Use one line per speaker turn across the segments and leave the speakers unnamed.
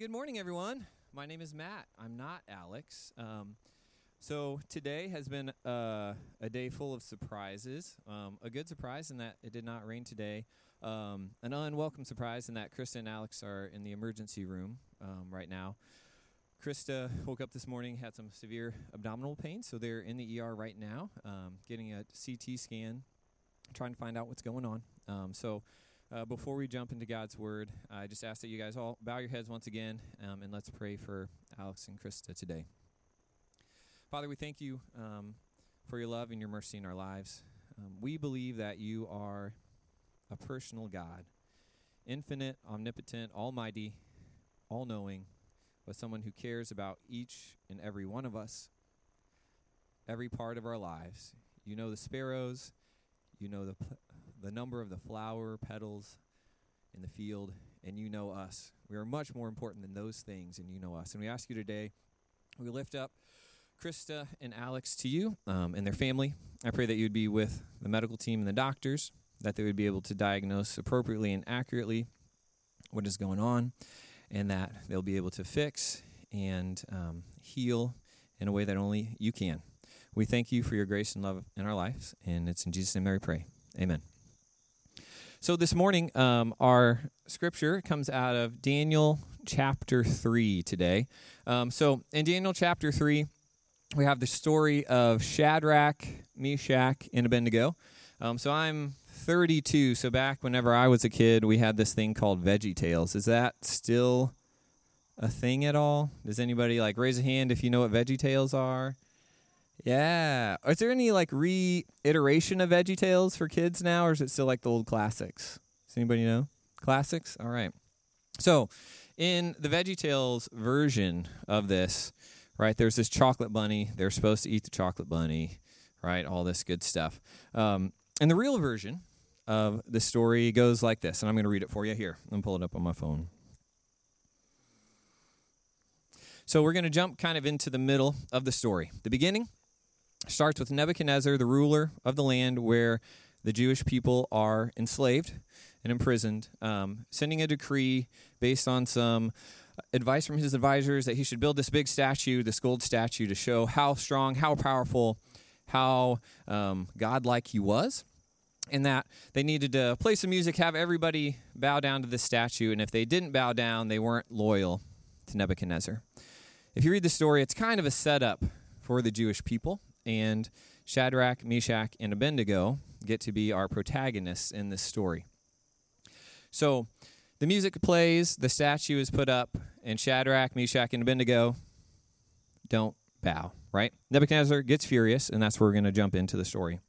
Good morning, everyone. My name is Matt. I'm not Alex. Um, so today has been uh, a day full of surprises. Um, a good surprise in that it did not rain today. Um, an unwelcome surprise in that Krista and Alex are in the emergency room um, right now. Krista woke up this morning, had some severe abdominal pain, so they're in the ER right now, um, getting a CT scan, trying to find out what's going on. Um, so uh, before we jump into God's Word, I just ask that you guys all bow your heads once again um, and let's pray for Alex and Krista today. Father, we thank you um, for your love and your mercy in our lives. Um, we believe that you are a personal God, infinite, omnipotent, almighty, all knowing, but someone who cares about each and every one of us, every part of our lives. You know the sparrows, you know the the number of the flower petals in the field, and you know us. We are much more important than those things, and you know us. And we ask you today, we lift up Krista and Alex to you um, and their family. I pray that you would be with the medical team and the doctors, that they would be able to diagnose appropriately and accurately what is going on, and that they'll be able to fix and um, heal in a way that only you can. We thank you for your grace and love in our lives, and it's in Jesus' name we pray. Amen. So this morning, um, our scripture comes out of Daniel chapter 3 today. Um, so in Daniel chapter 3, we have the story of Shadrach, Meshach, and Abednego. Um, so I'm 32. So back whenever I was a kid, we had this thing called Veggie Tales. Is that still a thing at all? Does anybody like raise a hand if you know what Veggie Tales are? Yeah. Is there any like reiteration of Veggie Tales for kids now, or is it still like the old classics? Does anybody know? Classics? All right. So, in the Veggie Tales version of this, right, there's this chocolate bunny. They're supposed to eat the chocolate bunny, right? All this good stuff. Um, and the real version of the story goes like this, and I'm going to read it for you here. Me pull it up on my phone. So, we're going to jump kind of into the middle of the story. The beginning starts with Nebuchadnezzar, the ruler of the land where the Jewish people are enslaved and imprisoned, um, sending a decree based on some advice from his advisors that he should build this big statue, this gold statue, to show how strong, how powerful, how um, godlike he was. And that they needed to play some music, have everybody bow down to the statue, and if they didn't bow down, they weren't loyal to Nebuchadnezzar. If you read the story, it's kind of a setup for the Jewish people and Shadrach, Meshach, and Abednego get to be our protagonists in this story. So the music plays, the statue is put up, and Shadrach, Meshach, and Abednego don't bow, right? Nebuchadnezzar gets furious, and that's where we're going to jump into the story.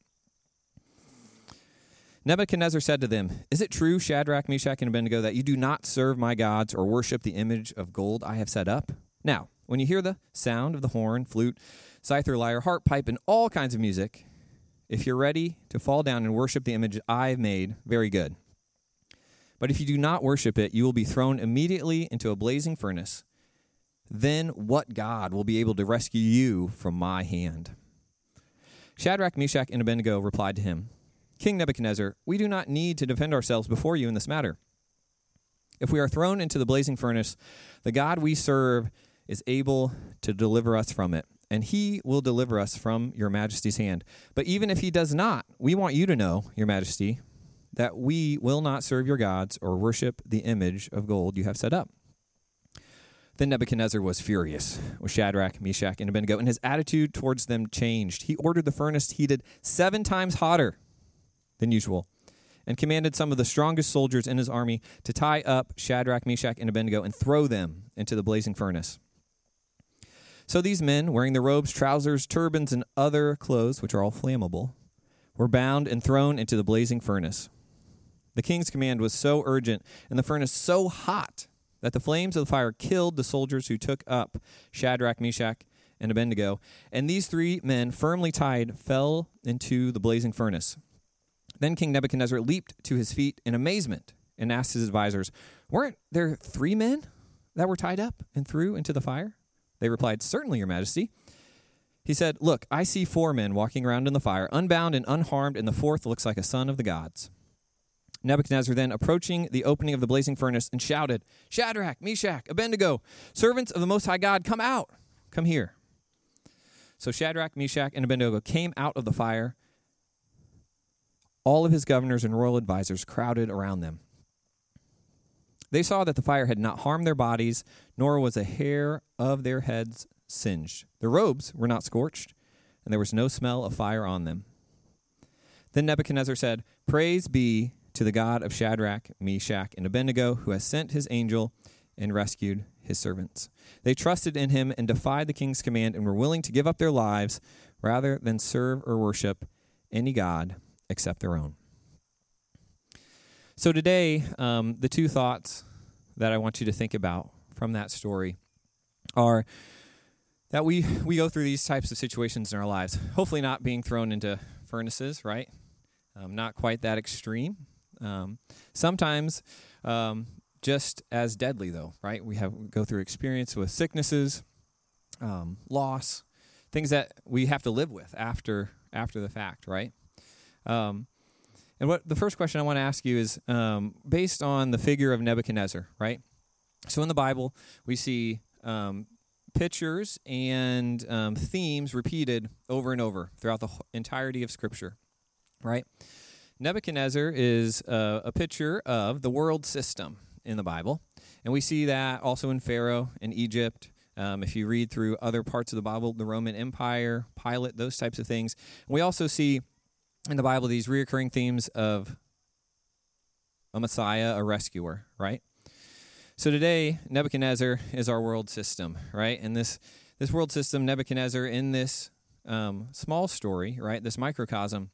Nebuchadnezzar said to them, Is it true, Shadrach, Meshach, and Abednego, that you do not serve my gods or worship the image of gold I have set up? Now, when you hear the sound of the horn, flute, zither, lyre, harp, pipe, and all kinds of music, if you're ready to fall down and worship the image I've made, very good. But if you do not worship it, you will be thrown immediately into a blazing furnace. Then what God will be able to rescue you from my hand? Shadrach, Meshach, and Abednego replied to him, King Nebuchadnezzar, we do not need to defend ourselves before you in this matter. If we are thrown into the blazing furnace, the God we serve is able to deliver us from it and he will deliver us from your majesty's hand. But even if he does not, we want you to know, your majesty, that we will not serve your gods or worship the image of gold you have set up. Then Nebuchadnezzar was furious with Shadrach, Meshach, and Abednego, and his attitude towards them changed. He ordered the furnace heated seven times hotter than usual and commanded some of the strongest soldiers in his army to tie up Shadrach, Meshach, and Abednego and throw them into the blazing furnace. So these men, wearing their robes, trousers, turbans, and other clothes, which are all flammable, were bound and thrown into the blazing furnace. The king's command was so urgent and the furnace so hot that the flames of the fire killed the soldiers who took up Shadrach, Meshach, and Abednego, and these three men, firmly tied, fell into the blazing furnace. Then King Nebuchadnezzar leaped to his feet in amazement and asked his advisors, Weren't there three men that were tied up and threw into the fire? They replied, Certainly, Your Majesty. He said, Look, I see four men walking around in the fire, unbound and unharmed, and the fourth looks like a son of the gods. Nebuchadnezzar then approaching the opening of the blazing furnace and shouted, Shadrach, Meshach, Abednego, servants of the Most High God, come out, come here. So Shadrach, Meshach, and Abednego came out of the fire. All of his governors and royal advisers crowded around them. They saw that the fire had not harmed their bodies, nor was a hair of their heads singed. Their robes were not scorched, and there was no smell of fire on them. Then Nebuchadnezzar said, Praise be to the God of Shadrach, Meshach, and Abednego, who has sent his angel and rescued his servants. They trusted in him and defied the king's command and were willing to give up their lives rather than serve or worship any God except their own. So, today, um, the two thoughts that I want you to think about from that story are that we, we go through these types of situations in our lives, hopefully not being thrown into furnaces, right? Um, not quite that extreme. Um, sometimes um, just as deadly, though, right? We have go through experience with sicknesses, um, loss, things that we have to live with after after the fact, right? And what the first question I want to ask you is um, based on the figure of Nebuchadnezzar, right? So in the Bible, we see um, pictures and um, themes repeated over and over throughout the entirety of Scripture, right? Nebuchadnezzar is uh, a picture of the world system in the Bible, and we see that also in Pharaoh in Egypt. Um, if you read through other parts of the Bible, the Roman Empire, Pilate, those types of things. We also see in the Bible these reoccurring themes of a Messiah, a rescuer, right? So today, Nebuchadnezzar is our world system, right? And this this world system, Nebuchadnezzar, in this um, small story, right, this microcosm,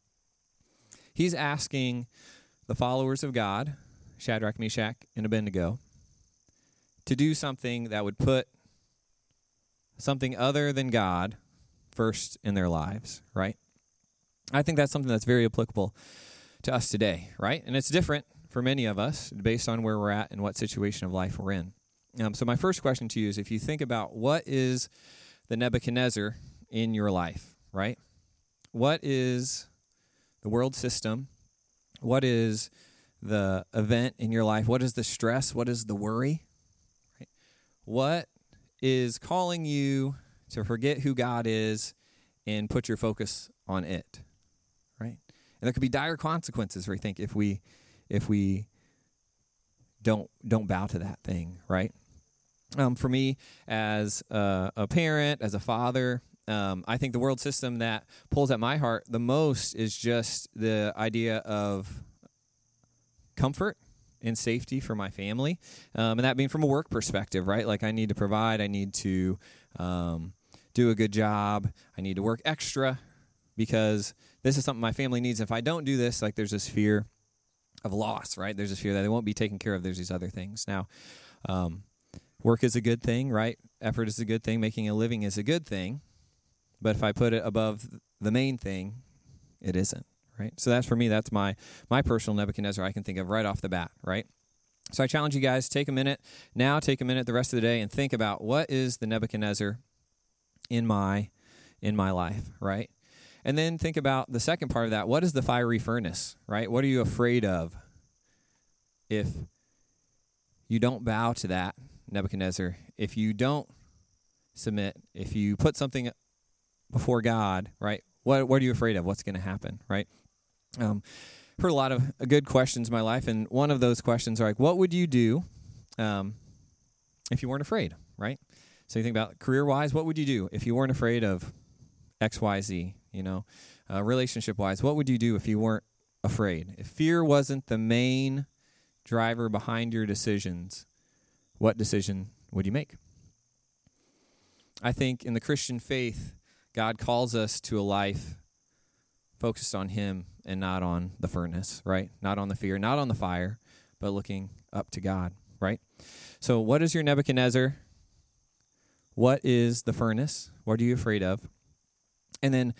he's asking the followers of God, Shadrach, Meshach, and Abednego, to do something that would put something other than God first in their lives, right? I think that's something that's very applicable to us today, right? And it's different for many of us based on where we're at and what situation of life we're in. Um, so, my first question to you is if you think about what is the Nebuchadnezzar in your life, right? What is the world system? What is the event in your life? What is the stress? What is the worry? Right? What is calling you to forget who God is and put your focus on it? And there could be dire consequences. We think if we if we don't don't bow to that thing, right? Um, for me, as a, a, parent, as a father, um, I think the world system that pulls at my heart the most is just the idea of comfort and safety for my family, um, and that being from a work perspective, right? Like I need to provide, I need to um, do a good job, I need to work extra because this is something my family needs. If I don't do this, like there's this fear of loss, right? There's this fear that they won't be taken care of. There's these other things. Now, um, work is a good thing, right? Effort is a good thing. Making a living is a good thing. But if I put it above the main thing, it isn't, right? So that's for me. That's my my personal Nebuchadnezzar I can think of right off the bat, right? So I challenge you guys take a minute now, take a minute the rest of the day, and think about what is the Nebuchadnezzar in my in my life, right? And then think about the second part of that. What is the fiery furnace, right? What are you afraid of if you don't bow to that, Nebuchadnezzar? If you don't submit, if you put something before God, right? What, what are you afraid of? What's going to happen, right? Um, heard a lot of good questions in my life, and one of those questions are like, what would you do um, if you weren't afraid, right? So you think about career wise, what would you do if you weren't afraid of X, Y, Z? You know, uh, relationship wise, what would you do if you weren't afraid? If fear wasn't the main driver behind your decisions, what decision would you make? I think in the Christian faith, God calls us to a life focused on Him and not on the furnace, right? Not on the fear, not on the fire, but looking up to God, right? So, what is your Nebuchadnezzar? What is the furnace? What are you afraid of? And then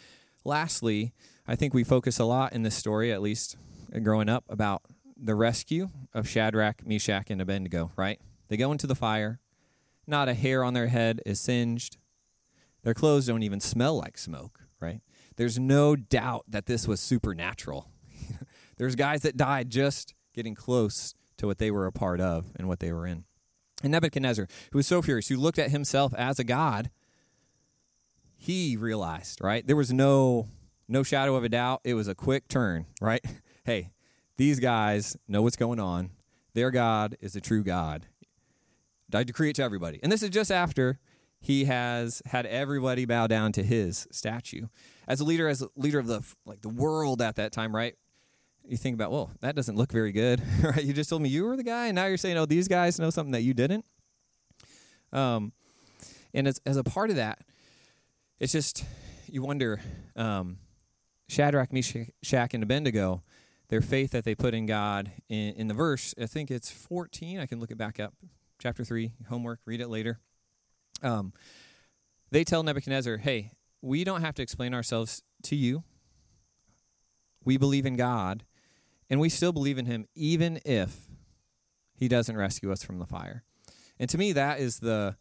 lastly, I think we focus a lot in this story, at least growing up, about the rescue of Shadrach, Meshach, and Abednego, right? They go into the fire. Not a hair on their head is singed. Their clothes don't even smell like smoke, right? There's no doubt that this was supernatural. There's guys that died just getting close to what they were a part of and what they were in. And Nebuchadnezzar, who was so furious, who looked at himself as a god, he realized, right? There was no no shadow of a doubt. It was a quick turn, right? Hey, these guys know what's going on. Their God is a true God. I decree it to everybody. And this is just after he has had everybody bow down to his statue. As a leader, as a leader of the like the world at that time, right? You think about, well, that doesn't look very good, right? You just told me you were the guy, and now you're saying, oh, these guys know something that you didn't. Um, and as as a part of that, it's just you wonder, um, Shadrach, Meshach, and Abednego, their faith that they put in God in, in the verse. I think it's 14. I can look it back up. Chapter three, homework. Read it later. Um, they tell Nebuchadnezzar, hey, we don't have to explain ourselves to you. We believe in God, and we still believe in Him, even if He doesn't rescue us from the fire. And to me, that is the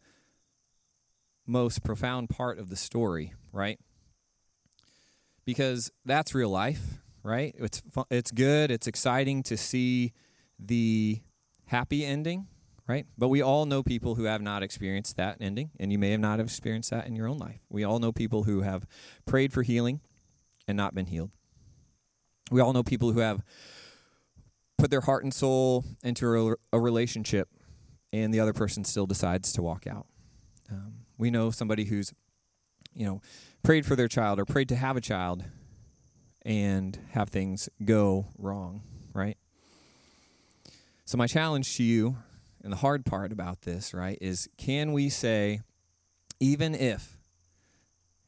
most profound part of the story, right? Because that's real life, right? It's it's good, it's exciting to see the happy ending, right? But we all know people who have not experienced that ending, and you may have not experienced that in your own life. We all know people who have prayed for healing and not been healed. We all know people who have put their heart and soul into a, a relationship, and the other person still decides to walk out. Um, we know somebody who's, you know, prayed for their child or prayed to have a child and have things go wrong, right? So, my challenge to you and the hard part about this, right, is can we say, even if,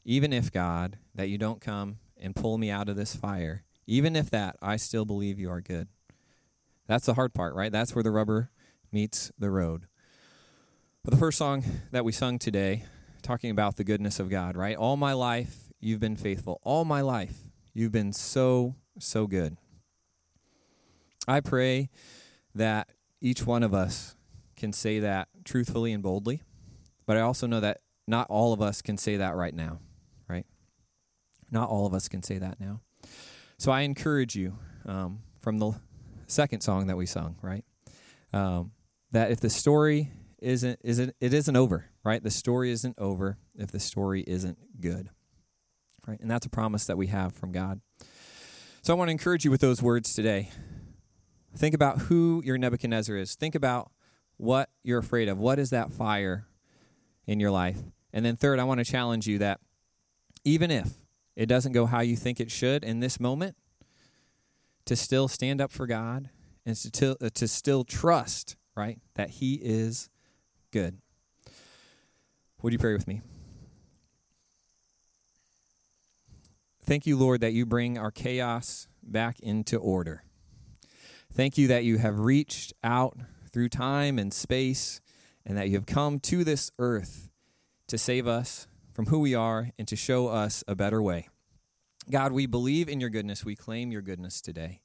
even if, God, that you don't come and pull me out of this fire, even if that, I still believe you are good. That's the hard part, right? That's where the rubber meets the road. But the first song that we sung today, talking about the goodness of God, right? All my life, you've been faithful. All my life, you've been so, so good. I pray that each one of us can say that truthfully and boldly, but I also know that not all of us can say that right now, right? Not all of us can say that now. So I encourage you um, from the second song that we sung, right? Um, that if the story isn't isn't it isn't over, right? The story isn't over if the story isn't good, right? And that's a promise that we have from God. So I want to encourage you with those words today. Think about who your Nebuchadnezzar is. Think about what you're afraid of. What is that fire in your life? And then, third, I want to challenge you that even if it doesn't go how you think it should in this moment, to still stand up for God and to, to still trust, right, that He is good. Would you pray with me? Thank you, Lord, that you bring our chaos back into order. Thank you that you have reached out through time and space, and that you have come to this earth to save us from who we are and to show us a better way. God, we believe in your goodness. We claim your goodness today.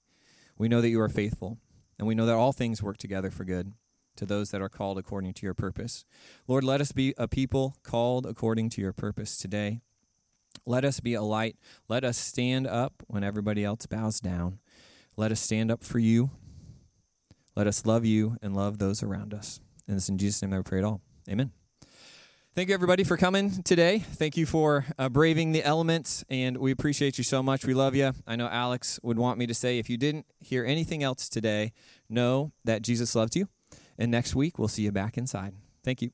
We know that you are faithful, and we know that all things work together for good to those that are called according to your purpose. Lord, let us be a people called according to your purpose today. Let us be a light. Let us stand up when everybody else bows down. Let us stand up for you let us love you and love those around us. And it's in Jesus' name that we pray it all. Amen. Thank you, everybody, for coming today. Thank you for uh, braving the elements, and we appreciate you so much. We love you. I know Alex would want me to say if you didn't hear anything else today, know that Jesus loves you. And next week, we'll see you back inside. Thank you.